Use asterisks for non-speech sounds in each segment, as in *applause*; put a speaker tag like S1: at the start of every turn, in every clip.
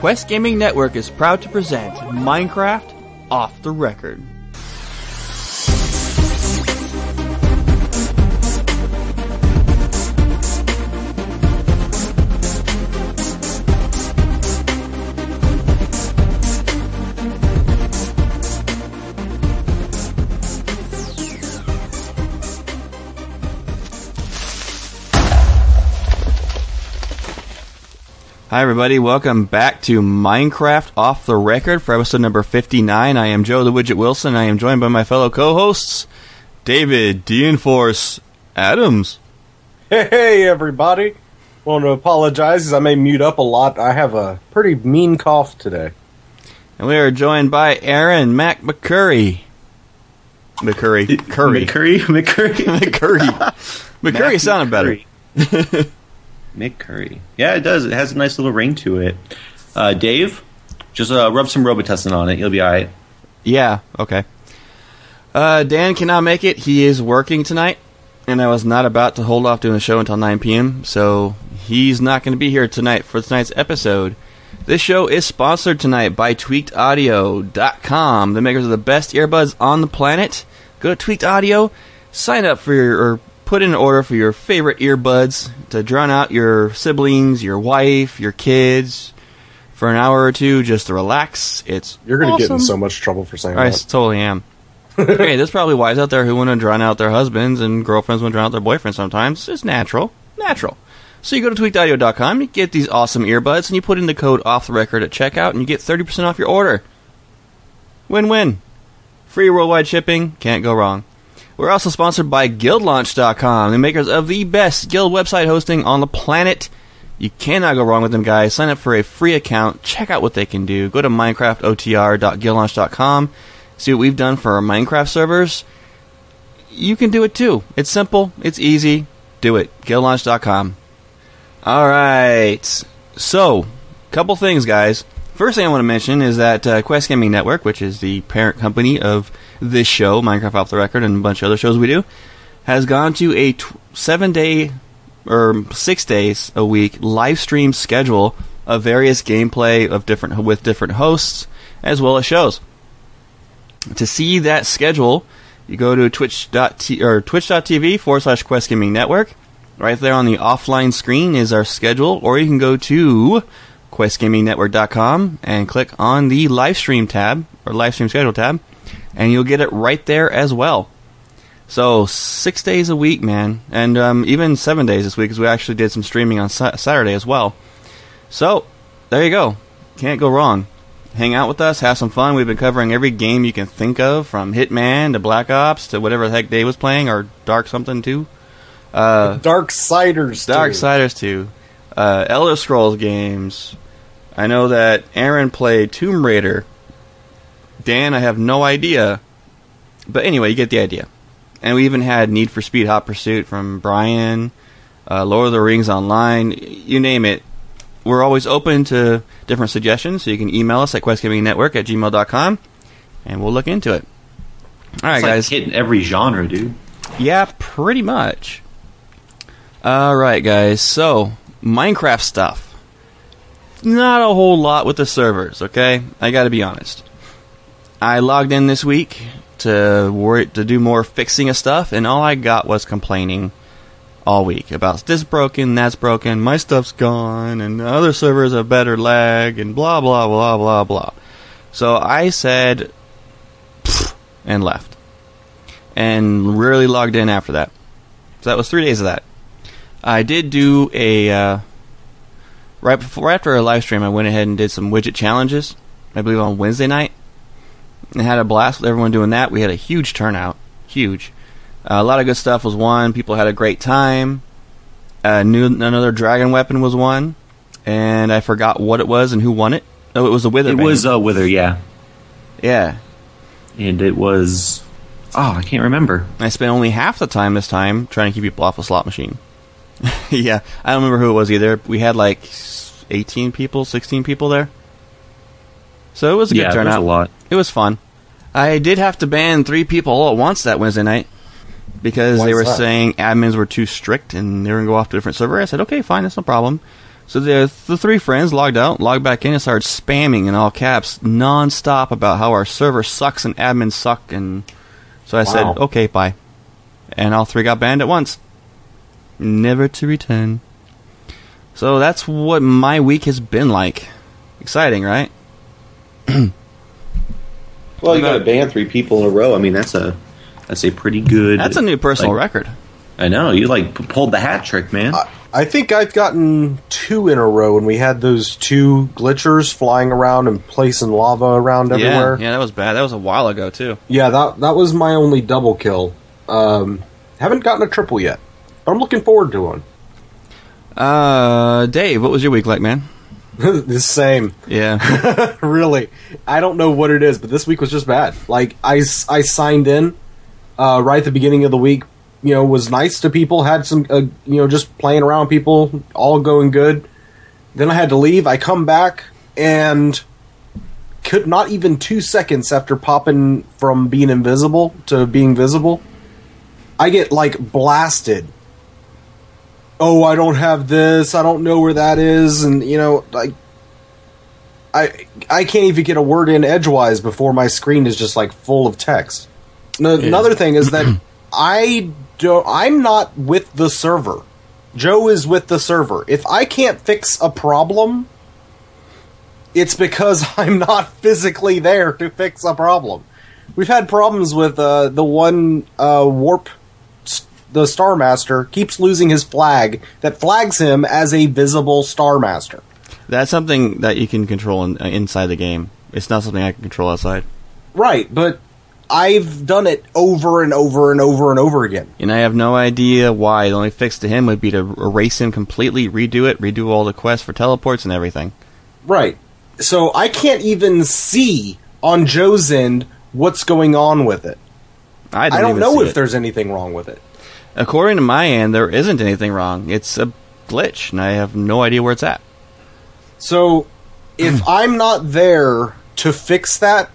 S1: Quest Gaming Network is proud to present Minecraft Off the Record. Hi, everybody. Welcome back to Minecraft Off the Record for episode number 59. I am Joe the Widget Wilson. I am joined by my fellow co hosts, David Dienforce Adams.
S2: Hey, everybody. Want to apologize as I may mute up a lot. I have a pretty mean cough today.
S1: And we are joined by Aaron Mac McCurry. McCurry. *laughs* Curry.
S3: McCurry? McCurry? *laughs*
S1: McCurry. McCurry sounded better. *laughs*
S3: Mick Curry. Yeah, it does. It has a nice little ring to it. Uh, Dave, just uh, rub some Robitussin on it. You'll be all right.
S1: Yeah, okay. Uh, Dan cannot make it. He is working tonight, and I was not about to hold off doing the show until 9 p.m., so he's not going to be here tonight for tonight's episode. This show is sponsored tonight by TweakedAudio.com, the makers of the best earbuds on the planet. Go to Tweaked Audio, sign up for your, put in an order for your favorite earbuds to drown out your siblings, your wife, your kids for an hour or two just to relax. It's
S2: You're going to
S1: awesome.
S2: get in so much trouble for saying that.
S1: I
S2: that.
S1: totally am. *laughs* hey, there's probably wives out there who want to drown out their husbands and girlfriends want to drown out their boyfriends sometimes. It's natural. Natural. So you go to tweakedaudio.com, you get these awesome earbuds, and you put in the code off the record at checkout, and you get 30% off your order. Win win. Free worldwide shipping, can't go wrong. We're also sponsored by GuildLaunch.com, the makers of the best guild website hosting on the planet. You cannot go wrong with them, guys. Sign up for a free account. Check out what they can do. Go to MinecraftOTR.guildlaunch.com. See what we've done for our Minecraft servers. You can do it too. It's simple. It's easy. Do it. GuildLaunch.com. All right. So, couple things, guys. First thing I want to mention is that uh, Quest Gaming Network, which is the parent company of this show, Minecraft Off the Record, and a bunch of other shows we do, has gone to a t- seven day or six days a week live stream schedule of various gameplay of different with different hosts as well as shows. To see that schedule, you go to twitch.t or twitch.tv forward slash Quest Gaming Network. Right there on the offline screen is our schedule, or you can go to questgamingnetwork.com and click on the live stream tab or live stream schedule tab, and you'll get it right there as well. So six days a week, man, and um, even seven days this week because we actually did some streaming on sa- Saturday as well. So there you go, can't go wrong. Hang out with us, have some fun. We've been covering every game you can think of, from Hitman to Black Ops to whatever the heck Dave was playing, or Dark something too. Uh,
S2: Darksiders.
S1: Dark. Siders 2, uh, Elder Scrolls games. I know that Aaron played Tomb Raider. Dan, I have no idea. But anyway, you get the idea. And we even had Need for Speed Hot Pursuit from Brian, uh, Lord of the Rings Online, you name it. We're always open to different suggestions, so you can email us at questgamingnetwork at gmail.com, and we'll look into it. All right,
S3: It's like
S1: guys.
S3: hitting every genre, dude.
S1: Yeah, pretty much. All right, guys. So, Minecraft stuff. Not a whole lot with the servers, okay? I got to be honest. I logged in this week to to do more fixing of stuff, and all I got was complaining all week about this broken, that's broken, my stuff's gone, and the other servers have better lag, and blah blah blah blah blah. So I said, and left and rarely logged in after that. So that was three days of that. I did do a uh, right before after a live stream. I went ahead and did some widget challenges. I believe on Wednesday night, and had a blast with everyone doing that. We had a huge turnout, huge. Uh, a lot of good stuff was won. People had a great time. Uh, new another dragon weapon was won, and I forgot what it was and who won it. Oh, it was a wither.
S3: It
S1: Bane.
S3: was uh, Wither, yeah.
S1: yeah.
S3: And it was Oh, I can't remember.
S1: I spent only half the time this time trying to keep people off a slot machine. *laughs* yeah, I don't remember who it was either. We had like 18 people, 16 people there. So it was a good
S3: yeah, there's
S1: turnout.
S3: a lot.
S1: It was fun. I did have to ban three people all at once that Wednesday night because
S2: Why
S1: they were
S2: that?
S1: saying admins were too strict and they were going to go off to a different server. I said, okay, fine, that's no problem. So the, the three friends logged out, logged back in, and started spamming in all caps non-stop about how our server sucks and admins suck. And so I said, okay, bye. And all three got banned at once. Never to return. So that's what my week has been like. Exciting, right? *clears throat*
S3: Well, you got to
S1: about-
S3: ban three people in a row. I mean, that's a that's a pretty good.
S1: That's a new personal
S3: like-
S1: record.
S3: I know you like p- pulled the hat trick, man.
S2: I, I think I've gotten two in a row, and we had those two glitchers flying around and placing lava around everywhere.
S1: Yeah, yeah, that was bad. That was a while ago too.
S2: Yeah, that that was my only double kill. Um, haven't gotten a triple yet, but I'm looking forward to one.
S1: Uh, Dave, what was your week like, man? *laughs*
S2: the same,
S1: Yeah, *laughs*
S2: really. I don't know what it is, but this week was just bad. Like I, I signed in uh, right at the beginning of the week. You know, was nice to people. Had some, uh, you know, just playing around with people, all going good. Then I had to leave. I come back and could not even two seconds after popping from being invisible to being visible, I get like blasted. Oh, I don't have this. I don't know where that is, and you know, like I I can't even get a word in edgewise before my screen is just like full of text. No, Another thing is that *clears throat* I don't. I'm not with the server. Joe is with the server. If I can't fix a problem, it's because *laughs* I'm not physically there to fix a problem. We've had problems with uh, the one uh, warp. The Star Master keeps losing his flag that flags him as a visible Star Master.
S1: that's something that you can control in, uh, inside the game. It's not something I can control outside.
S2: Right, but I've done it over and over and over and over again.
S1: And I have no idea why. The only fix to him would be to erase him completely, redo it, redo all the quests for teleports and everything.
S2: Right. So I can't even see on Joe's end what's going on with it.
S1: I don't,
S2: I don't
S1: even
S2: know if
S1: it.
S2: there's anything wrong with it.
S1: According to my end, there isn't anything wrong. It's a glitch, and I have no idea where it's at.
S2: So if *clears throat* I'm not there to fix that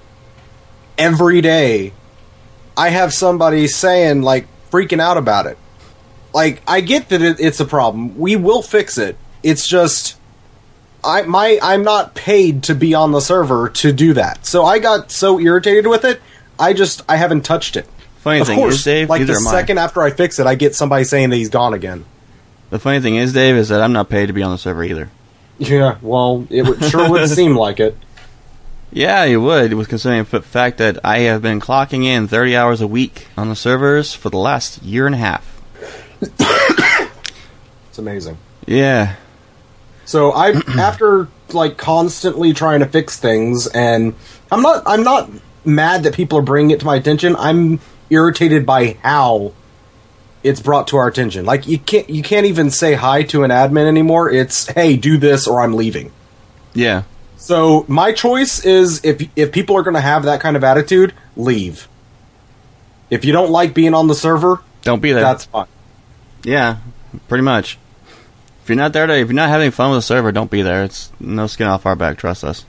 S2: every day, I have somebody saying like freaking out about it. Like I get that it, it's a problem. We will fix it. It's just I my I'm not paid to be on the server to do that. So I got so irritated with it. I just I haven't touched it.
S1: Funny
S2: of
S1: thing
S2: course,
S1: is, Dave,
S2: like the second after I fix it, I get somebody saying that he's gone again.
S1: The funny thing is, Dave, is that I'm not paid to be on the server either.
S2: Yeah, well, it would, sure would seem *laughs* like it.
S1: Yeah, you would, with considering the fact that I have been clocking in 30 hours a week on the servers for the last year and a half. *coughs*
S2: It's amazing.
S1: Yeah.
S2: So I, *coughs* after like constantly trying to fix things, and I'm not, I'm not mad that people are bringing it to my attention. I'm irritated by how it's brought to our attention. Like you can't, you can't even say hi to an admin anymore. It's hey, do this or I'm leaving.
S1: Yeah.
S2: So my choice is if if people are going to have that kind of attitude, leave. If you don't like being on the server,
S1: Don't be there.
S2: that's fine.
S1: yeah, pretty much. If you're not there to, if you're not having fun with the server, don't be there. It's no skin off our back. Trust us.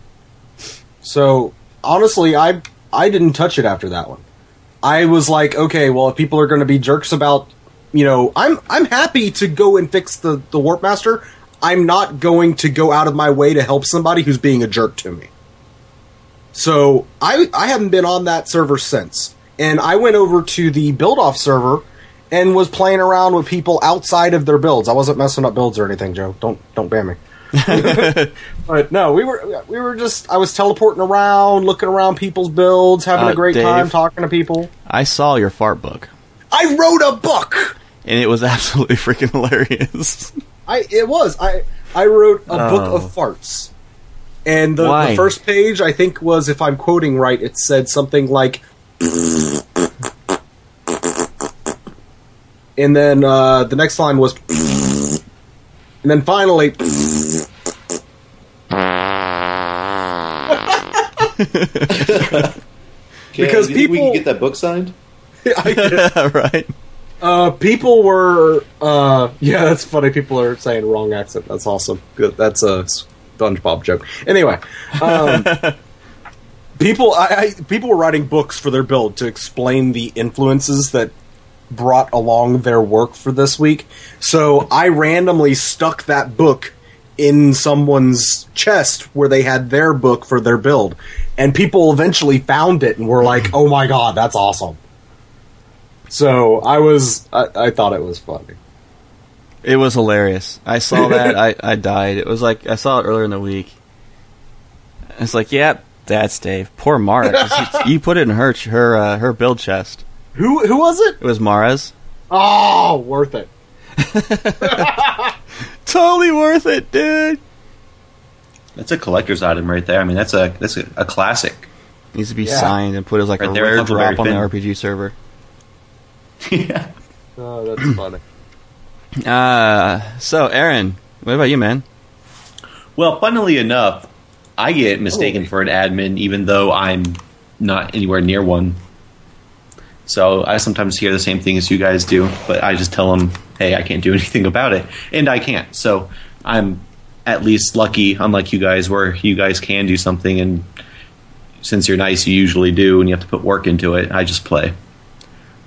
S2: So honestly, I I didn't touch it after that one. I was like, okay, well, if people are going to be jerks about, you know, I'm I'm happy to go and fix the the warp master. I'm not going to go out of my way to help somebody who's being a jerk to me. So I I haven't been on that server since, and I went over to the build off server and was playing around with people outside of their builds. I wasn't messing up builds or anything, Joe. Don't don't ban me. *laughs* But no, we were we were just I was teleporting around, looking around people's builds, having
S1: Uh,
S2: a great
S1: Dave.
S2: time talking to people.
S1: I saw your fart book,
S2: I wrote a book.
S1: and it was *laughs* absolutely freaking hilarious.
S2: I it was I I wrote a book
S1: Oh.
S2: of farts. And the, the first page, I think, was if I'm quoting right, it said something like, and then uh, the next line was, and then finally, Because
S3: you think we
S2: people-
S3: can get that book signed. *laughs*
S2: I *laughs* did.
S1: right.
S2: Uh, people were. Uh, yeah, that's funny. People are saying wrong accent. That's awesome. Good. That's a SpongeBob joke. Anyway, um, *laughs* people. I, I people were writing books for their build to explain the influences that brought along their work for this week. So I randomly stuck that book in someone's chest where they had their book for their build, and people eventually found it and were like, "Oh my god, that's awesome." So I was, I, I thought it was funny.
S1: It was hilarious. I saw *laughs* that. I, I died. It was like I saw it earlier in the week. It's like, yep, that's Dave. Poor Mara. you, you *laughs* put it in her her uh, her build chest.
S2: Who who was it?
S1: It was Mara's.
S2: Oh, worth it. *laughs*
S1: Totally worth it, dude.
S3: That's a collector's item right there. I mean, that's a that's a, a classic.
S1: Needs to be
S2: Yeah.
S1: signed and put as like
S3: Right
S1: a
S3: there
S1: rare drop on the RPG server. *laughs*
S3: yeah.
S2: Oh, that's *clears throat* funny.
S1: Uh, so Aaron, what about you, man?
S3: Well, funnily enough, I get mistaken
S2: Oh.
S3: for an admin even though I'm not anywhere near one. So I sometimes hear the same thing as you guys do, but I just tell them, "Hey, I can't do *laughs* anything about it," and I can't. So I'm at least lucky, unlike you guys, where you guys can do something, and since you're nice, you usually do, and you have to put work into it. I just play.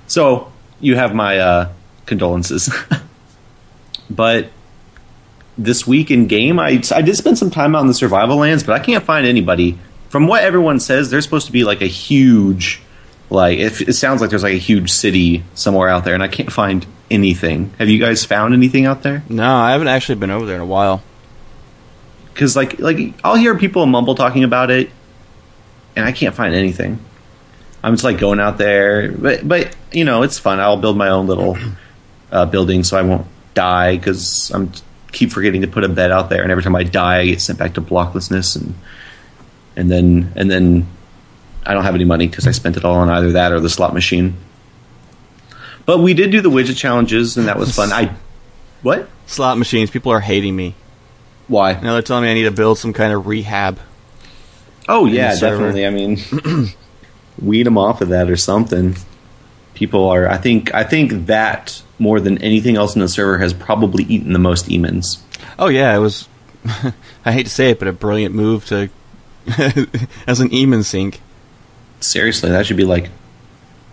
S3: So you have my uh, condolences. *laughs* but this week in game, I, I did spend some time out in the survival lands, but I can't find anybody. From what everyone says, there's supposed to be like a huge, like it, it sounds like there's like a huge city somewhere out there, and I can't find anything. Have you guys found anything out there?
S1: No, I haven't actually been over there in a while.
S3: Because like like I'll hear people mumble talking about it, and I can't find anything. I'm just like going out there, but but you know it's fun. I'll build my own little uh, building so I won't die because I'm keep forgetting to put a bed out there, and every time I die, I get sent back to blocklessness, and and then and then I don't have any money because I spent it all on either that or the slot machine. But we did do the widget challenges, and that was fun. I what?
S1: Slot machines. People are hating me.
S3: Why?
S1: Now they're telling me I need to build some kind of rehab.
S3: Oh yeah, definitely. I mean, *clears throat* weed them off of that or something. People are. I think. I think that more than anything else in the server has probably eaten the most emons.
S1: Oh yeah, it was. *laughs* I hate to say it, but a brilliant move to *laughs* as an Eamon sink.
S3: Seriously, that should be like.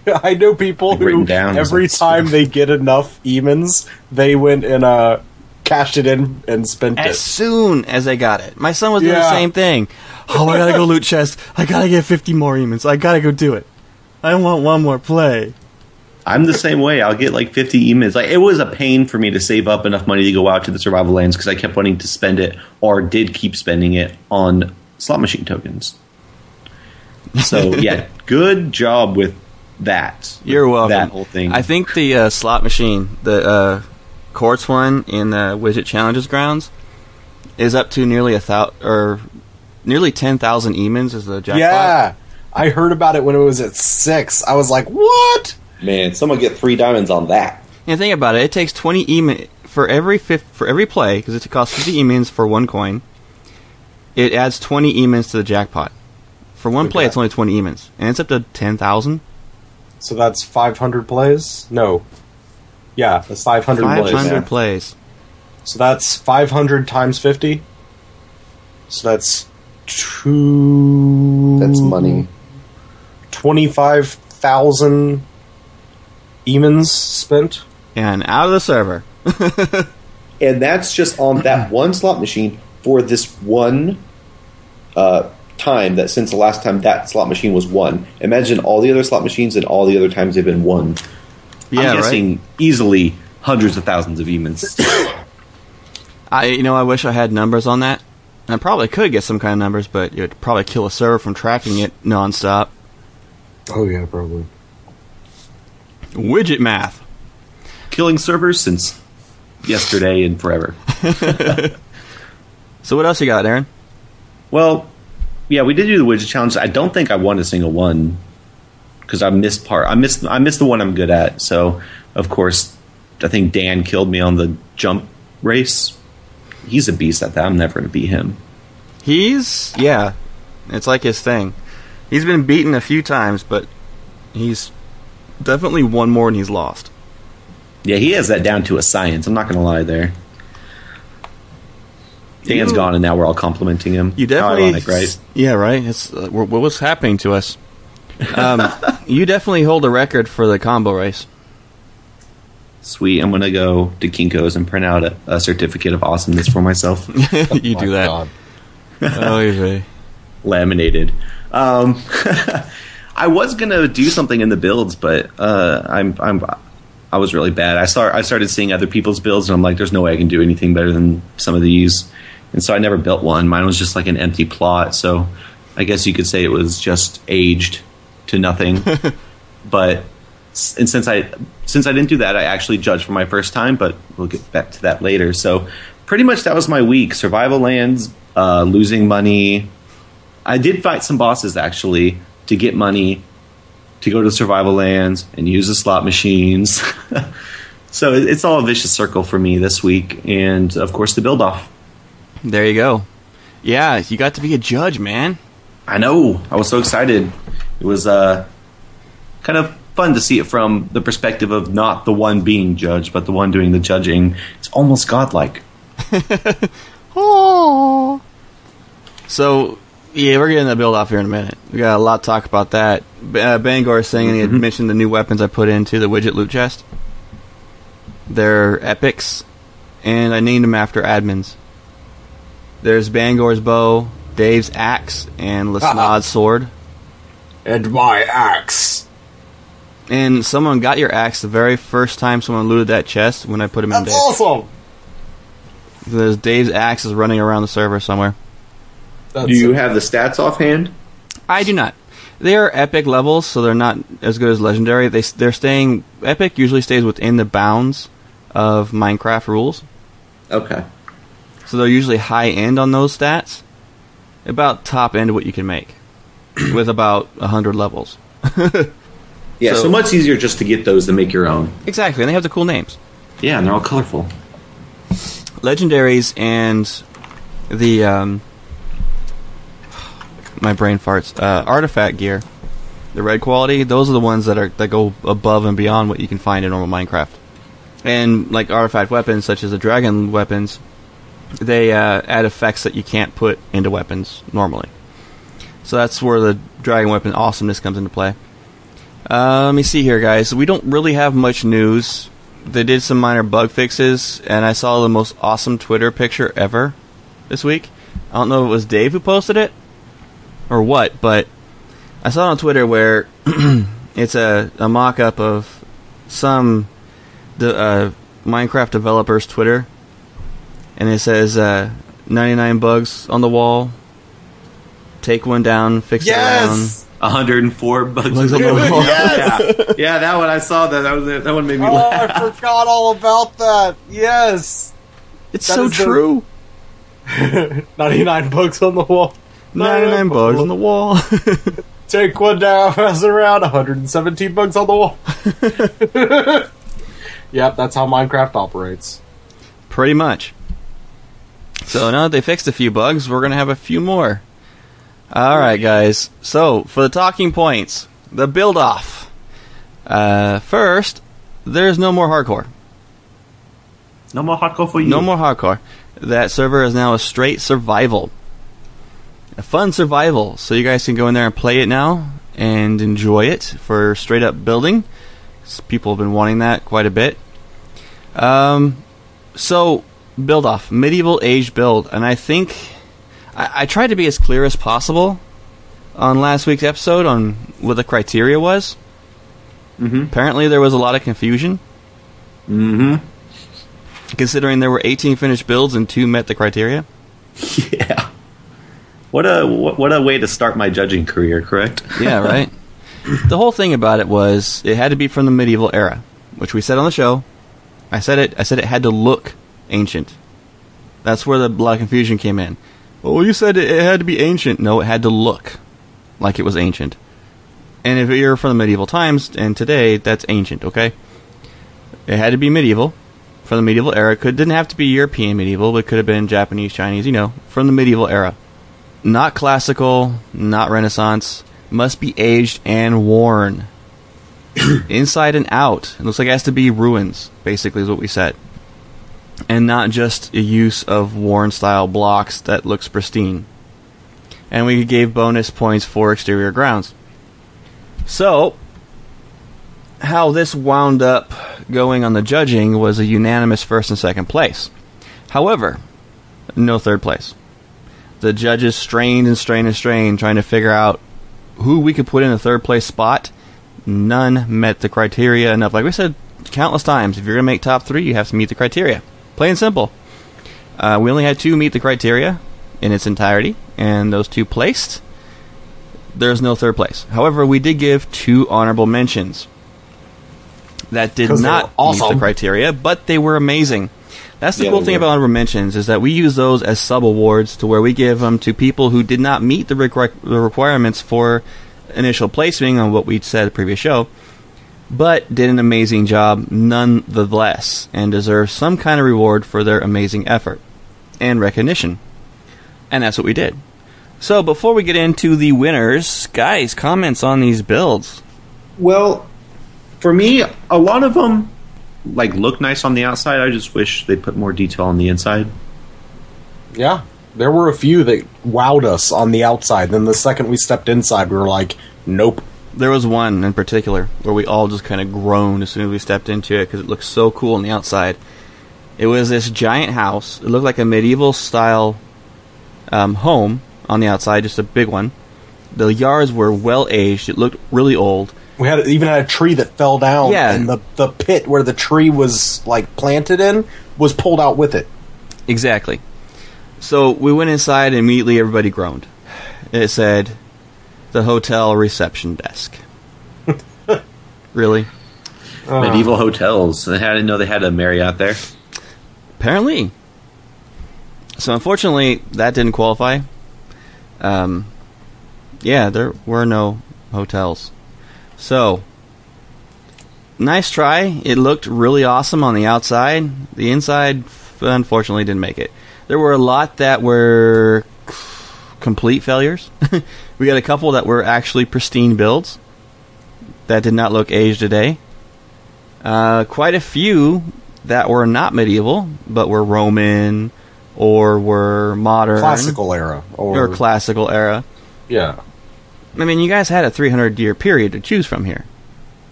S3: *laughs*
S2: I know people
S3: Like
S2: who
S3: down
S2: every
S3: like- *laughs*
S2: time they get enough emons, they went and uh, cashed it in and spent
S1: As
S2: it.
S1: As soon as they got it, my son was doing the same thing. Oh, I gotta go loot chest. I gotta get fifty more Eamons. I gotta go do it. I want one more play.
S3: I'm the same way. I'll get like 50 emons. Like it was a pain for me to save up enough money to go out to the survival lands because I kept wanting to spend it or did keep spending it on slot machine tokens. So yeah, good job with that.
S1: You're welcome.
S3: That whole thing.
S1: I think the uh, slot machine, the uh, quartz one in the widget challenges grounds, is up to nearly a thou or nearly ten thousand Eamons is the jackpot.
S2: Yeah, I heard about it when it was at six. I was like, "What?"
S3: Man, someone get three diamonds on that.
S1: And think about it, it takes twenty Eamon for every fif- for every play because it costs fifty Eamons for one coin. It adds twenty Eamons to the jackpot. For one play, it's only twenty Eamons, and it's up to ten thousand.
S2: So that's five hundred plays. No, yeah, that's five hundred plays.
S1: hundred plays.
S2: So that's five hundred times fifty. So that's two.
S3: That's money.
S2: Twenty-five thousand emons spent.
S1: And out of the server. *laughs*
S3: and that's just on that one slot machine for this one uh, time that since the last time that slot machine was won. Imagine all the other slot machines and all the other times they've been won.
S1: Yeah,
S3: I'm
S1: right.
S3: guessing easily hundreds of thousands of emons.
S1: I you know I wish I had numbers on that. I probably could get some kind of numbers, but it would probably kill a server from tracking it nonstop.
S2: Oh yeah, probably.
S1: Widget math.
S3: Killing servers since yesterday and forever. *laughs* *laughs*
S1: So what else you got, Aaron?
S3: Well, yeah, we did do the widget challenge. I don't think I won a single one because I missed part. I missed. I missed the one I'm good at. So, of course, I think Dan killed me on the jump race. He's a beast at that. I'm never going to beat him.
S1: He's yeah, it's like his thing. He's been beaten a few times, but he's definitely won more than he's lost.
S3: Yeah, he has that down to a science. I'm not going to lie there. Dan's
S1: You-
S3: gone, and now we're all complimenting him.
S1: You
S3: How
S1: definitely,
S3: ironic, right?
S1: Yeah, right. It's uh, what what was happening to us. Um, *laughs* you definitely hold a record for the combo race.
S3: Sweet. I'm going to go to Kinko's and print out a, a certificate of awesomeness for myself, *laughs*
S1: you
S2: My
S1: do that.
S2: God. *laughs*
S1: Oh,
S3: laminated. Um, I was going to do something in the builds, but uh, I'm I'm I was really bad. I start I started seeing other people's builds, and I'm like, there's no way I can do anything better than some of these. And so I never built one. Mine was just like an empty plot. So I guess you could say it was just aged to nothing. *laughs* but and since I since I didn't do that, I actually judged for my first time. But we'll get back to that later. So pretty much that was my week: survival lands, uh, losing money. I did fight some bosses actually to get money to go to survival lands and use the slot machines. *laughs* so it's all a vicious circle for me this week, and of course the build off.
S1: There you go. Yeah, you got to be a judge, man.
S3: I know. I was so excited. It was uh, kind of fun to see it from the perspective of not the one being judged, but the one doing the judging. It's almost godlike. *laughs*
S1: Oh. So, yeah, we're getting the build off here in a minute. We got a lot to talk about that. Uh, Bangor is saying he had mentioned the new weapons I put into the widget loot chest. They're epics, and I named them after admins. There's Bangor's bow, Dave's axe, and Lasnod's sword.
S2: And my axe.
S1: And someone got your axe the very first time someone looted that chest when I put him in
S2: That's
S1: Dave.
S2: awesome.
S1: There's Dave's axe is running around the server somewhere.
S2: That's
S3: Do you have the stats offhand?
S1: I do not. They are epic levels, so they're not as good as legendary. They they're staying epic. Usually stays within the bounds of Minecraft rules,
S3: Okay.
S1: So they're usually high end on those stats. About top end of what you can make, *clears throat* with about hundred levels. *laughs*
S3: Yeah, so,
S1: So-
S3: much easier just to get those than make your own.
S1: Exactly, and they have the cool names.
S3: Yeah, and they're all colorful.
S1: legendaries and the um, *sighs* my brain farts uh, artifact gear the red quality those are the ones that are that go above and beyond what you can find in normal minecraft and like artifact weapons such as the dragon weapons they uh, add effects that you can't put into weapons normally. So that's where the dragon weapon awesomeness comes into play. Uh, let me see here guys. We don't really have much news. They did some minor bug fixes, and I saw the most awesome Twitter picture ever this week. I don't know if it was Dave who posted it or what, but I saw it on Twitter where *clears throat* it's a, a mock up of some the uh, Minecraft developer's Twitter, and it says uh, 99 bugs on the wall. Take one down, fix it around.
S3: 104 bugs.
S1: Bugs on the wall. *laughs*
S2: yes.
S3: yeah. yeah, that one I saw that. That, was, that one made me
S2: Oh,
S3: laugh.
S2: I forgot all about that. Yes.
S1: It's
S2: That
S1: so
S2: is the-
S1: true. *laughs*
S2: 99 bugs on the wall.
S1: 99 bugs on the wall. *laughs*
S2: Take one down, pass around. 117 bugs on the wall. yep, that's how Minecraft operates.
S1: Pretty much. So now that they fixed a few bugs, we're going to have a few more. Alright, guys. So, for the talking points, the build off. Uh, first, there's no more hardcore.
S3: No more hardcore for you.
S1: No more hardcore. That server is now a straight survival. A fun survival. So you guys can go in there and play it now and enjoy it for straight up building. People have been wanting that quite a bit. Um, so build off medieval age build, and I think I, I tried to be as clear as possible on last week's episode on what the criteria was.
S3: Mm-hmm.
S1: Apparently, there was a lot of confusion
S3: Mm-hmm.
S1: considering there were 18 finished builds and two met the criteria.
S3: Yeah. What a what, what a way to start my judging career. Correct. *laughs*
S1: Yeah, right. the whole thing about it was it had to be from the medieval era, which we said on the show. I said it. I said it had to look ancient. That's where the lot of confusion came in. Well, you said it, had to be ancient. No, it had to look like it was ancient. And if you're from the medieval times and today, that's ancient. Okay. It had to be medieval, from the medieval era. It could didn't have to be European medieval, but could have been Japanese, Chinese. You know, from the medieval era. Not classical, not Renaissance. Must be aged and worn. *coughs* inside and out. It looks like it has to be ruins, basically, is what we said. And not just a use of worn style blocks that looks pristine. And we gave bonus points for exterior grounds. So, how this wound up going on the judging was a unanimous first and second place. However, no third place. The judges strained and strained and strained trying to figure out who we could put in the third place spot. None met the criteria enough. Like we said countless times, if you're going to make top three, you have to meet the criteria. Plain and simple. Uh, we only had two meet the criteria in its entirety, and those two placed. There's no third place. However, we did give two honorable mentions that did not
S2: awesome.
S1: meet the criteria, but they were amazing. That's the
S2: Yeah,
S1: cool thing
S2: were.
S1: about honorable mentions is that we use those as sub awards to where we give them to people who did not meet the, requi- the requirements for initial placing on what we said the previous show, but did an amazing job nonetheless and deserve some kind of reward for their amazing effort and recognition. And that's what we did. So before we get into the winners, guys, comments on these builds.
S3: Well, for me, a lot of them like look nice on the outside. I just wish they put more detail on the inside.
S2: Yeah. There were a few that wowed us on the outside. Then the second we stepped inside, we were like, nope.
S1: There was one in particular where we all just kind of groaned as soon as we stepped into it because it looked so cool on the outside. It was this giant house. It looked like a medieval style um, home on the outside, just a big one. The yards were well aged. It looked really old.
S2: We had even had a tree that fell down,
S1: Yeah.
S2: and the the pit where the tree was like planted in was pulled out with it.
S1: Exactly. So we went inside and immediately everybody groaned. It said, the hotel reception desk. *laughs* really?
S3: Medieval hotels. I didn't know they had a Marriott there.
S1: Apparently. So unfortunately, that didn't qualify. Um, yeah, there were no hotels. So, nice try. It looked really awesome on the outside. The inside, unfortunately, didn't make it. There were a lot that were complete failures. *laughs* we got a couple that were actually pristine builds that did not look aged a day. Uh, quite a few that were not medieval, but were Roman or were modern,
S2: Classical era, or,
S1: or classical era.
S2: yeah.
S1: I mean, you guys had a 300 year period to choose from here,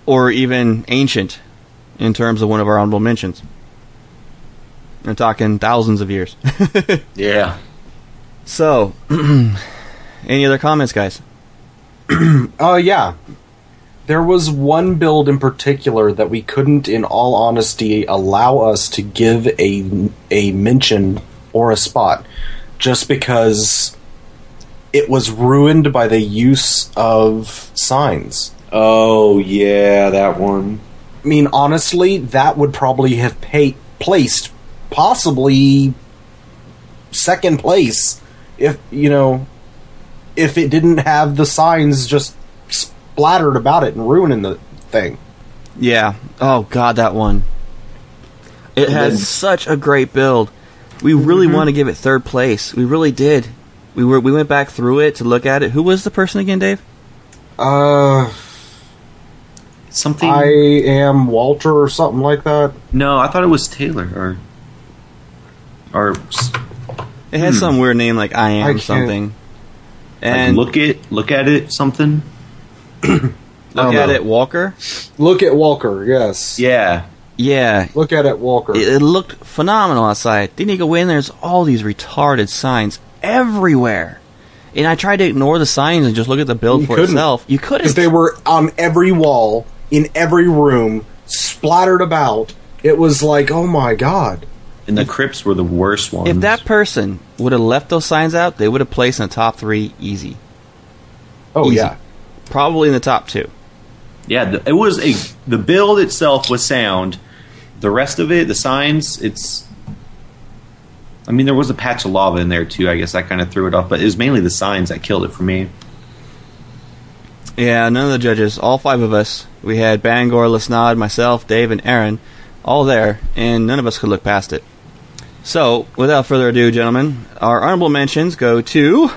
S1: or even ancient, in terms of one of our honorable mentions. I'm talking thousands of years. *laughs*
S3: Yeah.
S1: so, *clears throat* any other comments, guys? *clears throat*
S2: Uh, yeah. There was one build in particular that we couldn't, in all honesty, allow us to give a a mention or a spot, just because it was ruined by the use of signs.
S3: Oh yeah, that one.
S2: I mean, honestly, that would probably have pay- placed possibly second place if you know if it didn't have the signs just splattered about it and ruining the thing.
S1: Yeah. Oh God, that one. It has
S3: then-
S1: such a great build. We really want to give it third place. We really did. We were we went back through it to look at it. Who was the person again, Dave?
S2: Uh,
S3: Something.
S2: I am Walter or something like that.
S3: no, I thought it was Taylor or or s-
S1: It had some weird name like I
S2: I
S1: am
S2: can't-
S1: something.
S3: Like,
S1: And look,
S3: look it look at it something. *clears throat*
S2: don't
S1: at
S2: know.
S1: it, Walker.
S2: Look at Walker. Yes.
S3: Yeah.
S1: Yeah,
S2: Look at it, Walker.
S1: it, it looked phenomenal outside. Then you go in, there's all these retarded signs everywhere. And I tried to ignore the signs and just look at the build
S2: You
S1: for
S2: couldn't.
S1: itself. You couldn't.
S2: because they were on every wall in every room, splattered about. It was like, oh my god.
S3: And the crypts were the worst ones.
S1: If that person would have left those signs out, they would have placed in the top three easy.
S2: Oh
S1: Easy.
S2: yeah.
S1: Probably in the top two.
S3: Yeah, the, it was a the build itself was sound. The rest of it, the signs, it's. I mean, there was a patch of lava in there too. I guess that kind of threw it off, but it was mainly the signs that killed it for me.
S1: Yeah, none of the judges, all five of us, we had Bangor, Lesnod, myself, Dave, and Aaron, all there, and none of us could look past it. So, without further ado, gentlemen, our honorable mentions go to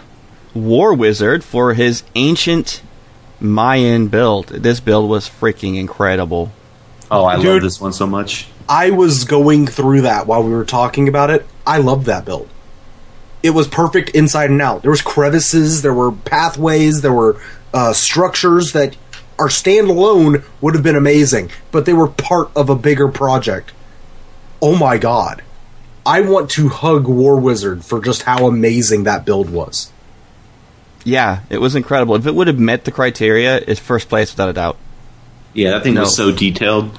S1: War Wizard for his ancient Mayan build. This build was freaking incredible.
S3: Oh, I love this one so much.
S2: I was going through that while we were talking about it. I loved that build. It was perfect inside and out. There was crevices, there were pathways, there were uh, structures that are standalone would have been amazing, but they were part of a bigger project. Oh my god. I want to hug War Wizard for just how amazing that build was.
S1: Yeah, it was incredible. If it would have met the criteria, it's first place without a doubt.
S3: Yeah, that thing
S1: No.
S3: was so detailed.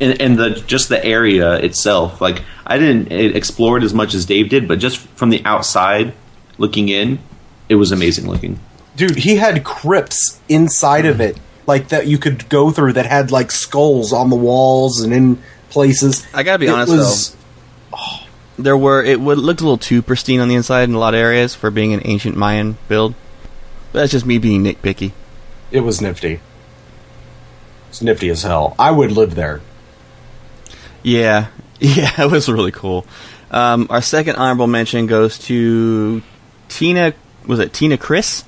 S3: And, and the just the area itself, like I didn't explore it as much as Dave did, but just from the outside looking in, it was amazing looking.
S2: Dude, he had crypts inside of it, like that you could go through that had like skulls on the walls and in places.
S1: I gotta be
S2: It
S1: honest
S2: was-
S1: There were it would looked a little too pristine on the inside in a lot of areas for being an ancient Mayan build. But that's just me being nitpicky.
S2: It was nifty. It's nifty as hell. I would live there.
S1: Yeah, *laughs* yeah, it was really cool. Um, our second honorable mention goes to Tina. Was it Tina Chris?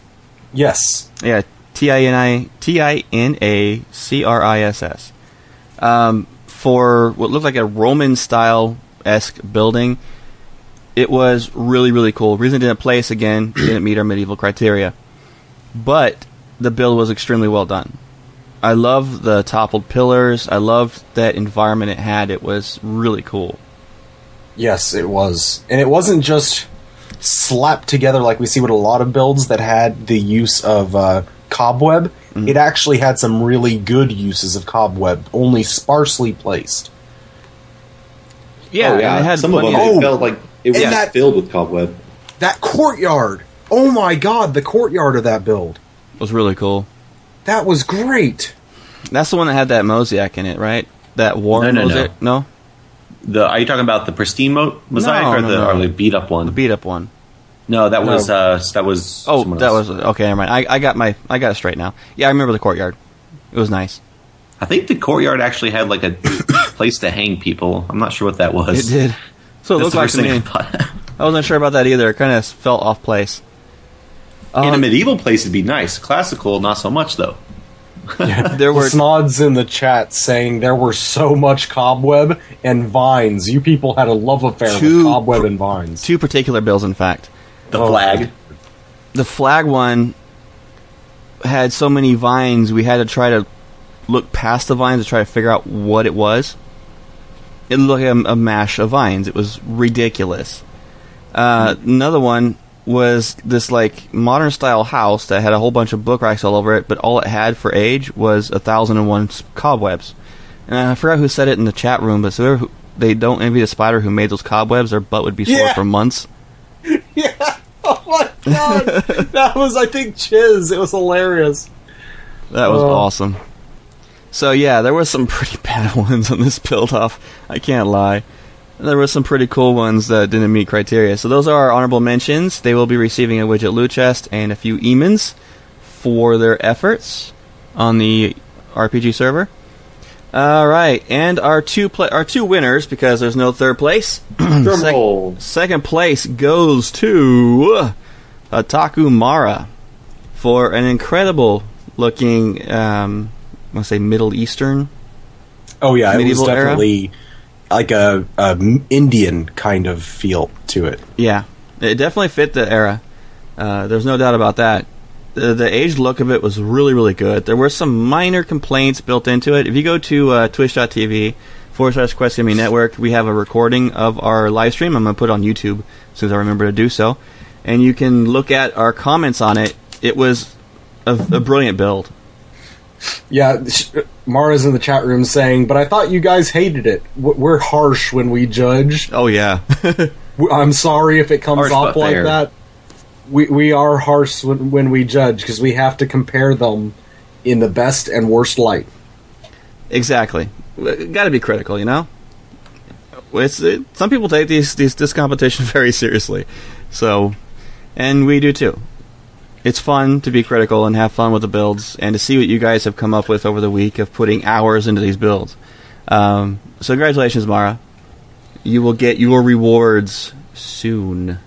S2: Yes.
S1: Yeah, T I N I T I N A C R I S S. Um, for what looked like a Roman style esque building, it was really really cool. Reason it didn't place again didn't meet our medieval criteria, but the build was extremely well done. I love the toppled pillars. I loved that environment it had. It was really cool.
S2: Yes, it was. And it wasn't just slapped together like we see with a lot of builds that had the use of uh, cobweb. It actually had some really good uses of cobweb, only sparsely placed.
S1: Yeah,
S3: oh,
S1: and
S3: yeah.
S1: it had
S3: Some of them
S1: plenty
S2: Oh,
S3: it felt like it was
S2: that-
S3: filled with cobweb.
S2: That courtyard! Oh my god, the courtyard of that build.
S1: was really cool.
S2: That was great.
S1: That's the one that had that mosaic in it, right? That war
S3: No, no, no.
S1: mosaic. No,
S3: The are you talking about the pristine mo- mosaic
S1: No,
S3: or
S1: no,
S3: the
S1: no.
S3: or the beat up one?
S1: the beat up one.
S3: no, that was uh that was
S1: Oh,
S3: someone
S1: that was okay. Never mind. I, I got my I got it straight now. Yeah, I remember the courtyard. It was nice.
S3: I think the courtyard actually had like a place to hang people. I'm not sure what that was.
S1: It did. So it
S3: That's
S1: looked like
S3: first
S1: to
S3: thing I
S1: me. *laughs* I wasn't sure about that either. It kind of felt off place.
S3: In a
S1: Um,
S3: medieval place, it'd be nice. Classical, not so much though. *laughs*
S1: there were
S2: Snod's in the chat saying there were so much cobweb and vines. You people had a love affair
S1: Two-
S2: with cobweb and vines.
S1: two particular bills. In fact,
S3: The
S2: Oh.
S3: flag.
S1: the flag one had so many vines. We had to try to look past the vines to try to figure out what it was. It looked like a, a mash of vines. It was ridiculous. Uh, another one was this like modern style house that had a whole bunch of book racks all over it, but all it had for age was a thousand and one cobwebs. And I forgot who said it in the chat room, but so they don't envy the spider who made those cobwebs. Their butt would be sore
S2: Yeah.
S1: for months. *laughs*
S2: Yeah. *laughs* Oh my god. *laughs* that was, I think, Chiz. It was hilarious.
S1: That was
S2: Oh.
S1: awesome. So yeah, there were some *laughs* pretty bad ones on this build off. I can't lie. There were some pretty cool ones that didn't meet criteria. So those are our honorable mentions. They will be receiving a widget loot chest and a few emons for their efforts on the RPG server. All right, and our two pla- our two winners because there's no third place. *clears throat* Sec- Second place goes to Ataku Mara for an incredible looking, um, want to say Middle Eastern.
S2: Oh yeah, it was
S1: Medieval era?
S2: definitely like a, Indian kind of feel to it.
S1: Yeah, it definitely fit the era. Uh, there's no doubt about that. The, the aged look of it was really, really good. There were some minor complaints built into it. If you go to uh, twitch.tv forward slash Quest Gaming Network, we have a recording of our live stream. I'm going to put it on YouTube as soon as I remember to do so. And you can look at our comments on it. It was a, a brilliant build.
S2: Yeah, Mara's in the chat room saying, "But I thought you guys hated it. We're harsh when we judge.
S1: Oh, yeah. *laughs*
S2: I'm sorry if it comes
S3: Harsh
S2: off like
S3: fair.
S2: that. We we are harsh when, when we judge because we have to compare them in the best and worst light.
S1: Exactly. Got to be critical, you know. It's it, some people take these these this competition *laughs* very seriously, so and we do too. It's fun to be critical and have fun with the builds and to see what you guys have come up with over the week of putting hours into these builds. Um, so congratulations, Mara. You will get your rewards soon.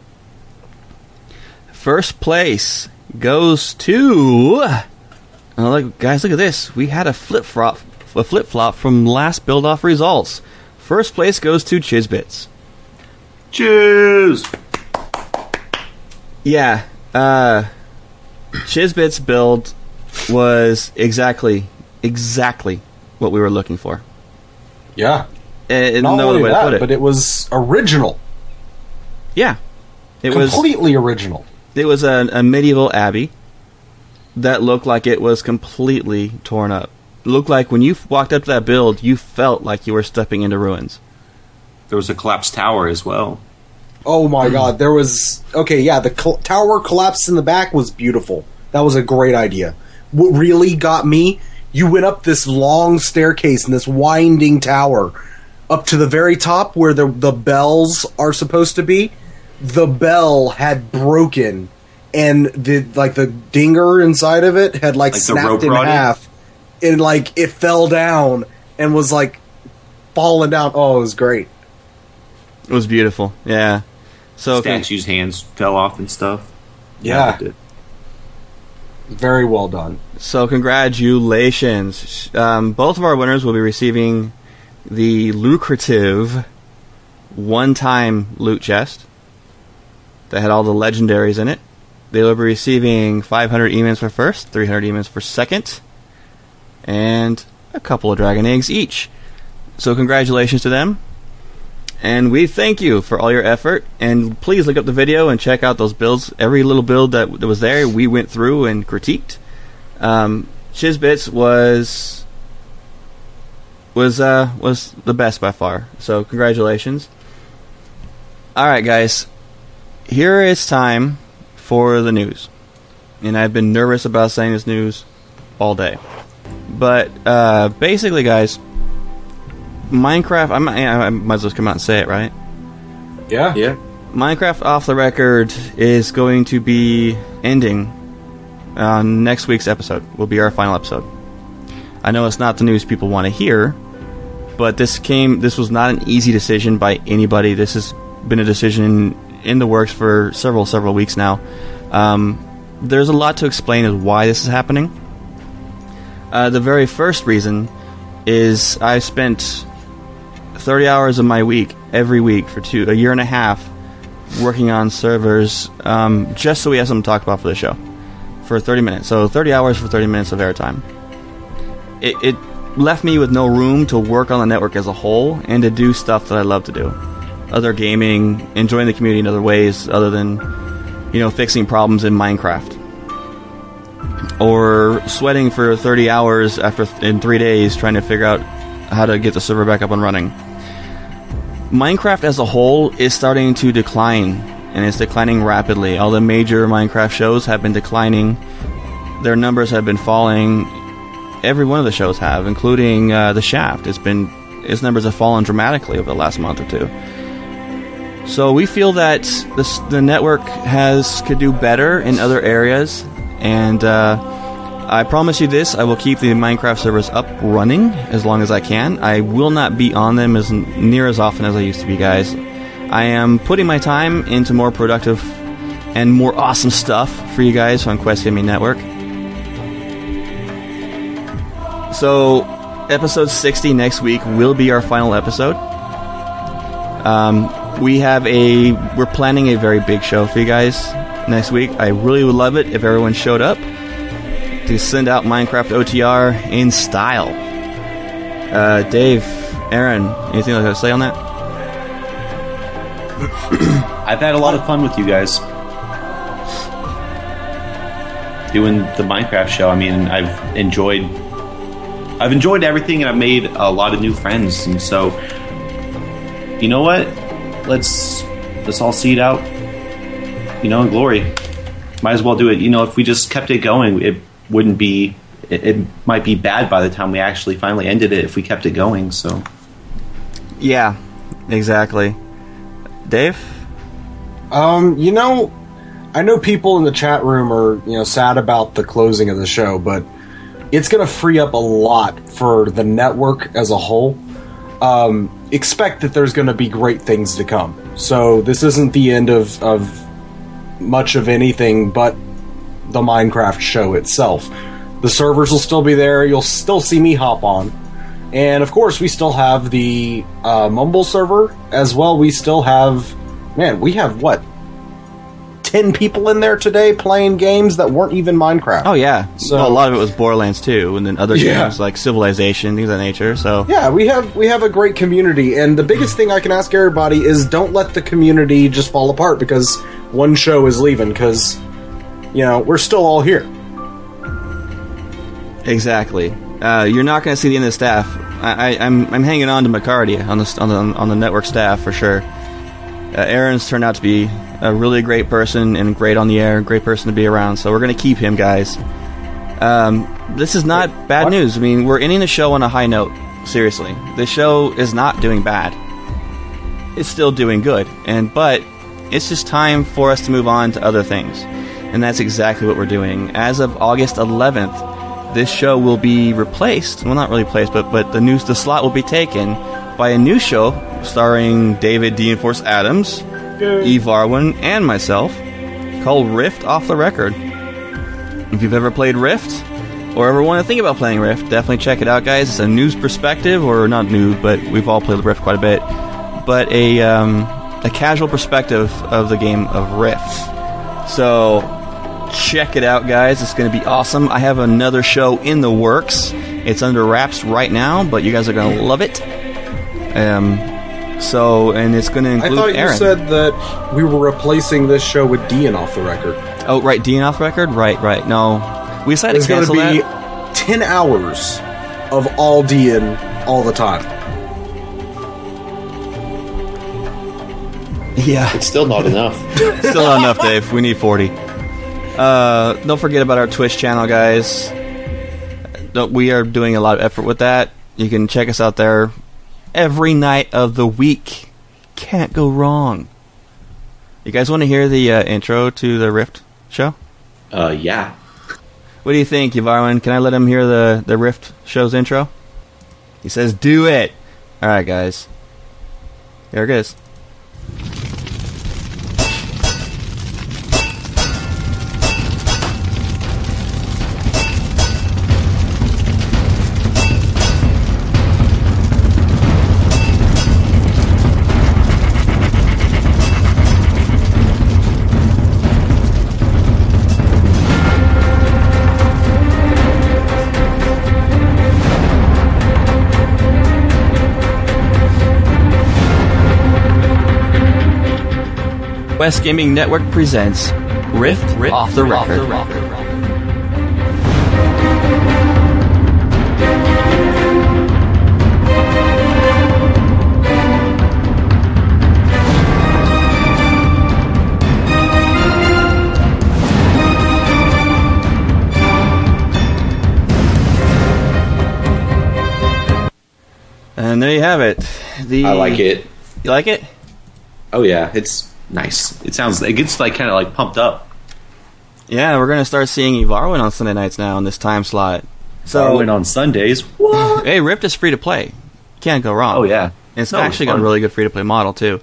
S1: First place goes to And I'm guys, look at this. We had a flip flop, a flip flop from last build off results. First place goes to Chizbits.
S3: Cheers.
S1: Yeah, uh, Chizbits build was exactly, exactly what we were looking for.
S2: Yeah.
S1: And
S2: Not
S1: no other
S2: only
S1: way to
S2: that,
S1: put it.
S2: but it was original.
S1: yeah, it was.
S2: completely original.
S1: It was a, a medieval abbey that looked like it was completely torn up. Looked like when you walked up to that build, you felt like you were stepping into ruins.
S3: There was a collapsed tower as well.
S2: Oh my hmm. god, there was okay. Yeah, the col- tower collapse in the back was beautiful. That was a great idea. What really got me, you went up this long staircase in this winding tower up to the very top where the the bells are supposed to be. The bell had broken, and the like the dinger inside of it had like,
S3: Like
S2: snapped in half, and like it fell down and was like falling down. Oh, it was great.
S1: It was beautiful. Yeah. So con-
S3: Statues' hands fell off and stuff.
S2: Yeah.
S3: I liked it.
S2: Very well done.
S1: so congratulations. Um, both of our winners will be receiving the lucrative one-time loot chest that had all the legendaries in it. They will be receiving 500 emails for first, 300 emails for second, and a couple of dragon eggs each. So congratulations to them. And we thank you for all your effort. And please look up the video and check out those builds. Every little build that, that was there, we went through and critiqued. Um, Chizbits was was uh, was the best by far. So congratulations. All right, guys. Here it's time for the news, and I've been nervous about saying this news all day. But uh, basically, guys, Minecraft. I might, I might as well come out and say it, right?
S2: Yeah.
S3: Yeah.
S1: Minecraft Off the Record is going to be ending on next week's episode. Will be our final episode. I know it's not the news people want to hear, but this came. This was not an easy decision by anybody. This has been a decision in the works for several several weeks now. Um, there's a lot to explain as why this is happening. Uh, the very first reason is I spent 30 hours of my week every week for two a year and a half working on servers um, just so we have something to talk about for the show for 30 minutes. So 30 hours for 30 minutes of airtime. It, it left me with no room to work on the network as a whole and to do stuff that I love to do. Other gaming, enjoying the community in other ways other than, you know, fixing problems in Minecraft. Or sweating for 30 hours after in 3 days trying to figure out how to get the server back up and running. Minecraft as a whole is starting to decline, and it's declining rapidly. All the major Minecraft shows have been declining. Their numbers have been falling. Every one of the shows have, including uh, The Shaft. It's been its numbers have fallen dramatically over the last month or two. So we feel that this, the network has could do better in other areas, and uh, I promise you this: I will keep the Minecraft servers up running as long as I can. I will not be on them as near as often as I used to be, guys. I am putting my time into more productive and more awesome stuff for you guys on Quest Gaming Network. So, episode 60 next week will be our final episode. Um, we have a we're planning a very big show for you guys next week. I really would love it if everyone showed up to send out Minecraft OTR in style. Uh, Dave, Aaron, anything like to say on that? *coughs*
S3: I've had a lot of fun with you guys. Doing the Minecraft show. I mean, I've enjoyed I've enjoyed everything and I've made a lot of new friends and so you know what? Let's let's all see it out. You know, in glory. Might as well do it. You know, if we just kept it going, it wouldn't be it, it might be bad by the time we actually finally ended it if we kept it going, so
S1: Yeah, exactly. Dave?
S2: Um, you know, I know people in the chat room are, you know, sad about the closing of the show, but it's going to free up a lot for the network as a whole. Um, expect that there's going to be great things to come. So this isn't the end of, of much of anything but the Minecraft show itself. The servers will still be there. You'll still see me hop on. And of course, we still have the uh, Mumble server as well. We still have, man, we have what? 10 people in there today playing games that weren't even Minecraft.
S1: Oh yeah.
S2: So-
S1: well, a lot of it was Borderlands 2, and then other
S2: Yeah.
S1: games like Civilization, things of that nature. So
S2: Yeah, we have we have a great community, and the biggest thing I can ask everybody is don't let the community just fall apart because one show is leaving. Because you know we're still all here.
S1: exactly. Uh, you're not going to see the end of the staff. I, I, I'm I'm hanging on to Macardia on the on the on the network staff for sure. Uh, Aaron's turned out to be a really great person and great on the air, great person to be around. So we're going to keep him, guys. Um, this is not bad
S2: what?
S1: news. I mean, we're ending the show on a high note. Seriously, the show is not doing bad. It's still doing good, and but it's just time for us to move on to other things, and that's exactly what we're doing. As of August 11th, this show will be replaced. Well, not really replaced, but but the news the slot will be taken by a new show starring David D. Enforce Adams, Evarwin, and myself, called Rift Off the Record. If you've ever played Rift, or ever want to think about playing Rift, definitely check it out, guys. It's a news perspective, or not news, but we've all played Rift quite a bit. But a um, a casual perspective of the game of Rift. So check it out, guys. It's going to be awesome. I have another show in the works. It's under wraps right now, but you guys are going to love it. Um, so and it's going to include.
S2: I
S1: include
S2: thought you
S1: Aaron.
S2: said that we were replacing this show with Dean off the record.
S1: oh, right, Dean off the record. Right, right. No, we decided
S2: It's
S1: to
S2: going to be
S1: that.
S2: ten hours of all Dean all the time.
S1: Yeah.
S3: It's still not enough. *laughs*
S1: Still not enough, Dave. We need 40. Uh, don't forget about our Twitch channel, guys. We are doing a lot of effort with that. You can check us out there every night of the week. Can't go wrong. You guys want to hear the uh, intro to the Rift show?
S3: Uh, yeah.
S1: What do you think, Evarwin? Can I let him hear the, the Rift show's intro? He says, do it! Alright, guys. Here it is. Quest Gaming Network presents Rift, rift Off the Record. And there you have it. The
S3: I like it.
S1: You like it?
S3: Oh yeah, it's nice. It sounds. It gets like kind of like pumped up.
S1: Yeah, we're gonna start seeing Evarwin on Sunday nights now in this time slot.
S3: So
S1: So,
S3: on Sundays. What?
S1: hey, Rift is free to play. Can't go wrong.
S3: Oh yeah,
S1: And it's
S3: No,
S1: actually got a really good free to play model too.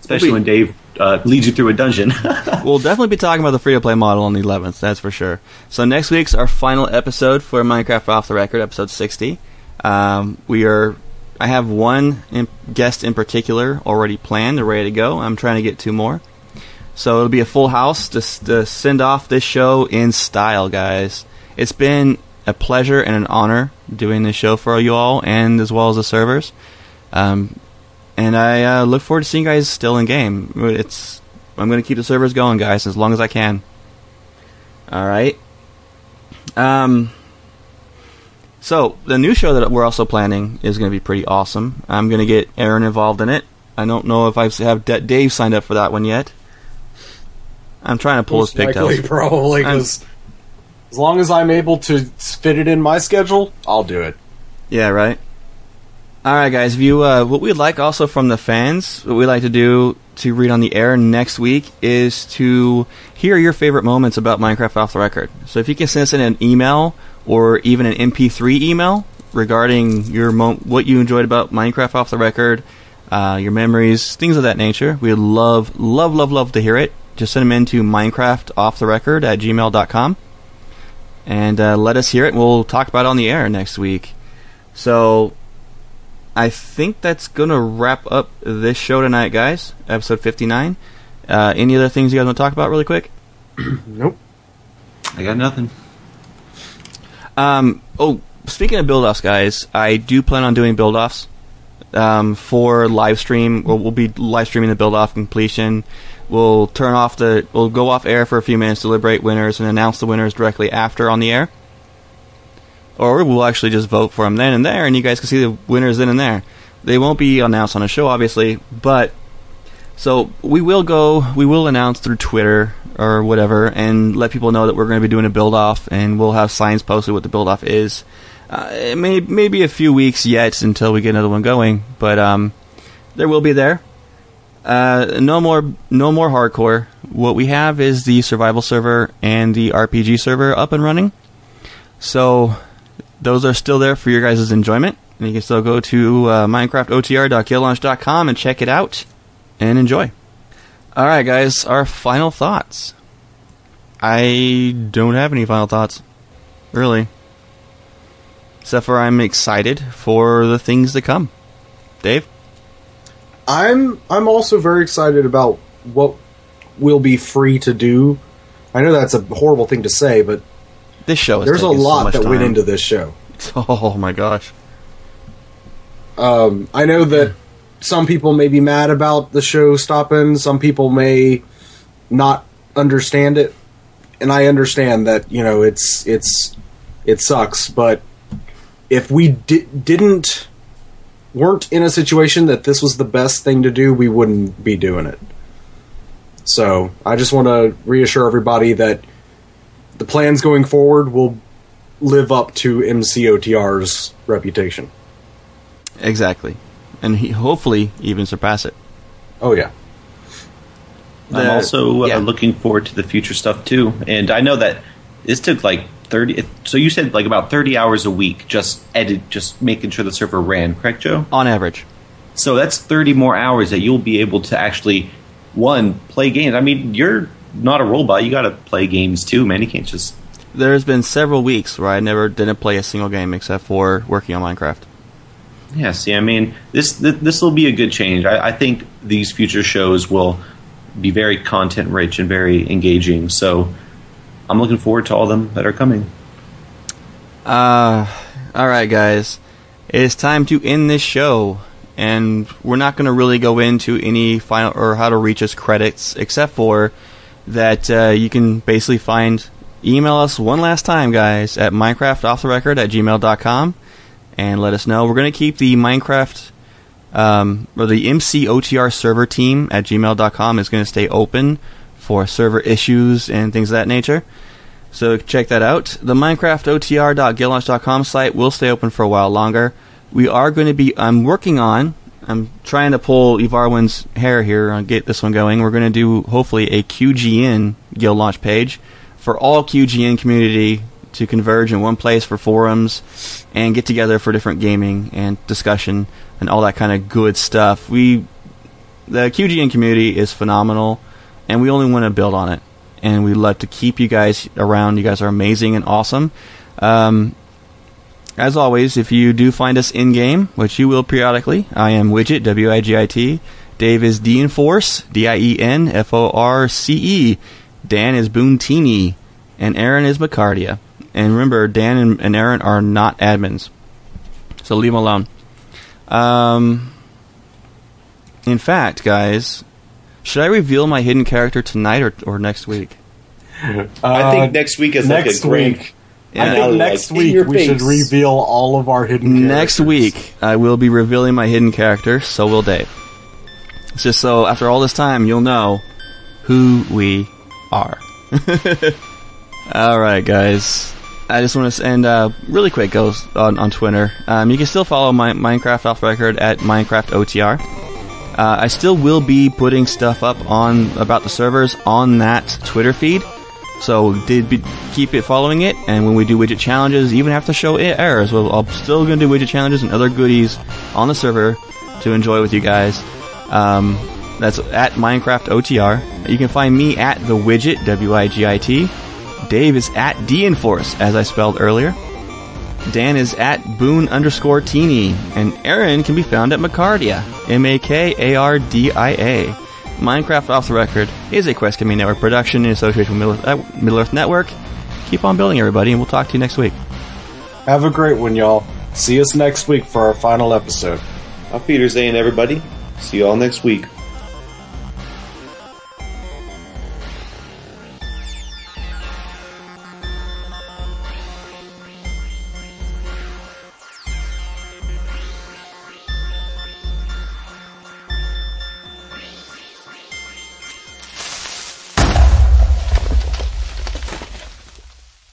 S3: Especially when Dave uh, leads you through a dungeon. *laughs*
S1: We'll definitely be talking about the free to play model on the 11th, that's for sure. So next week's our final episode for Minecraft Off the Record, episode 60. Um, we are. I have one in, guest in particular already planned. They're ready to go. I'm trying to get two more. So it'll be a full house to, to send off this show in style, guys. It's been a pleasure and an honor doing this show for you all, and as well as the servers. Um, and I uh, look forward to seeing you guys still in game. It's I'm going to keep the servers going, guys, as long as I can. All right. Um. So the new show that we're also planning is going to be pretty awesome. I'm going to get Aaron involved in it. I don't know if I have D- Dave signed up for that one yet. I'm trying to pull his
S2: Most likely,
S1: pigtails. *laughs*
S2: probably,
S1: I'm-
S2: 'cause as long as I'm able to fit it in my schedule, I'll do it.
S1: Yeah, right. All right, guys. If you, uh, what we'd like also from the fans, what we like to do to read on the air next week is to hear your favorite moments about Minecraft off the record. So if you can send us in an email or even an MP3 email regarding your mo- what you enjoyed about Minecraft off the record, uh, your memories, things of that nature, we'd love, love, love, love to hear it. Just send them into Minecraft off the record at gmail.com. and uh, let us hear it. We'll talk about it on the air next week. So, I think that's gonna wrap up this show tonight, guys. Episode fifty-nine. Uh, any other things you guys want to talk about really quick?
S2: Nope.
S3: I got nothing.
S1: Um, oh, speaking of build offs, guys, I do plan on doing build offs um, for live stream. We'll, we'll be live streaming the build off completion. We'll turn off the. We'll go off air for a few minutes to deliberate winners and announce the winners directly after on the air. Or we'll actually just vote for them then and there, and you guys can see the winners then and there. They won't be announced on a show, obviously, but so we will go. We will announce through Twitter or whatever, and let people know that we're going to be doing a build off, and we'll have signs posted what the build off is. Uh, it may maybe a few weeks yet until we get another one going, but um, there will be there. Uh, no more, no more hardcore. What we have is the survival server and the RPG server up and running. So those are still there for your guys' enjoyment. And you can still go to uh, minecraftotr.guildlaunch.com and check it out and enjoy. All right, guys, our final thoughts. I don't have any final thoughts, really. Except for I'm excited for the things to come. Dave?
S2: I'm I'm also very excited about what we'll be free to do. I know that's a horrible thing to say, but
S1: This show
S2: there's a
S1: so
S2: lot
S1: much
S2: that went into this show. *laughs*
S1: Oh my gosh.
S2: Um, I know that some people may be mad about the show stopping. Some people may not understand it, and I understand that you know it's it's it sucks. But if we di- didn't weren't in a situation that this was the best thing to do, we wouldn't be doing it. So I just want to reassure everybody that the plans going forward will live up to MCOTR's reputation.
S1: Exactly. And he hopefully even surpass it.
S2: Oh yeah.
S3: I'm
S1: The-
S3: also uh,
S1: yeah.
S3: looking forward to the future stuff too. And I know that this took like 30. So you said like about 30 hours a week just edit, just making sure the server ran, correct, Joe?
S1: On average.
S3: So that's 30 more hours that you'll be able to actually, one, play games. I mean, you're not a robot. You got to play games too, man. You can't just.
S1: There's been several weeks where I never didn't play a single game except for working on Minecraft.
S3: Yeah, see, I mean, this th- this will be a good change. I, I think these future shows will be very content rich and very engaging. So I'm looking forward to all them that are coming.
S1: Uh, all right, guys. It is time to end this show, and we're not going to really go into any final or how to reach us credits, except for that uh, you can basically find email us one last time, guys, at minecraftofftherecord at gmail.com and let us know. We're going to keep the Minecraft um, or the MCOTR server team at gmail.com is going to stay open for server issues and things of that nature. So check that out. The MinecraftOTR.guildlaunch.com site will stay open for a while longer. We are going to be. I'm working on. I'm trying to pull Evarwin's hair here and get this one going. We're going to do hopefully a QGN Guild Launch page for all QGN community to converge in one place for forums and get together for different gaming and discussion and all that kind of good stuff. We the QGN community is phenomenal, and we only want to build on it. And we love to keep you guys around. You guys are amazing and awesome. Um, as always, if you do find us in game, which you will periodically, I am Widget, W I G I T. Dave is D Enforce, D I E N F O R C E. Dan is Boontini, and Aaron is Macardia. And remember, Dan and, and Aaron are not admins, so leave them alone. Um, in fact, guys, should I reveal my hidden character tonight or, or next week? *laughs*
S3: I think next week is
S2: next
S3: like a great.
S2: week.
S1: Yeah.
S2: I
S3: Like,
S2: think next
S3: in
S2: week
S3: your
S2: we should reveal all of our hidden.
S1: Next week, I will be revealing my hidden character, so will Dave. It's just so after all this time, you'll know who we are. *laughs* all right, guys. I just want to end uh, really quick goes on, on Twitter. Um, you can still follow my Minecraft off record at Minecraft OTR. Uh, I still will be putting stuff up on about the servers on that Twitter feed. So did be, keep it following it, and when we do widget challenges, even have to show e- errors, well, I'm still going to do widget challenges and other goodies on the server to enjoy with you guys. Um, that's at Minecraft OTR. You can find me at the widget W I G I T. Dave is at DNforce, as I spelled earlier. Dan is at Boone underscore Teeny, and Aaron can be found at Macardia, M A K A R D I A. Minecraft Off the Record is a Quest Community Network production in association with Middle Earth, uh, Middle Earth Network. Keep on building, everybody, and we'll talk to you next week.
S2: Have a great one, y'all. See us next week for our final episode.
S3: Auf Wiedersehen, everybody. See you all next week.